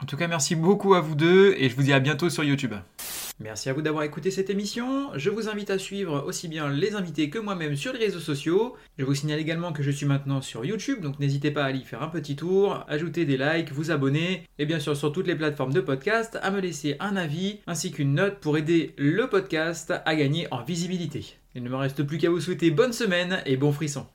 en tout cas, merci beaucoup à vous deux et je vous dis à bientôt sur YouTube. Merci à vous d'avoir écouté cette émission. Je vous invite à suivre aussi bien les invités que moi-même sur les réseaux sociaux. Je vous signale également que je suis maintenant sur YouTube, donc n'hésitez pas à aller faire un petit tour, ajouter des likes, vous abonner, et bien sûr sur toutes les plateformes de podcast, à me laisser un avis ainsi qu'une note pour aider le podcast à gagner en visibilité. Il ne me reste plus qu'à vous souhaiter bonne semaine et bon frisson.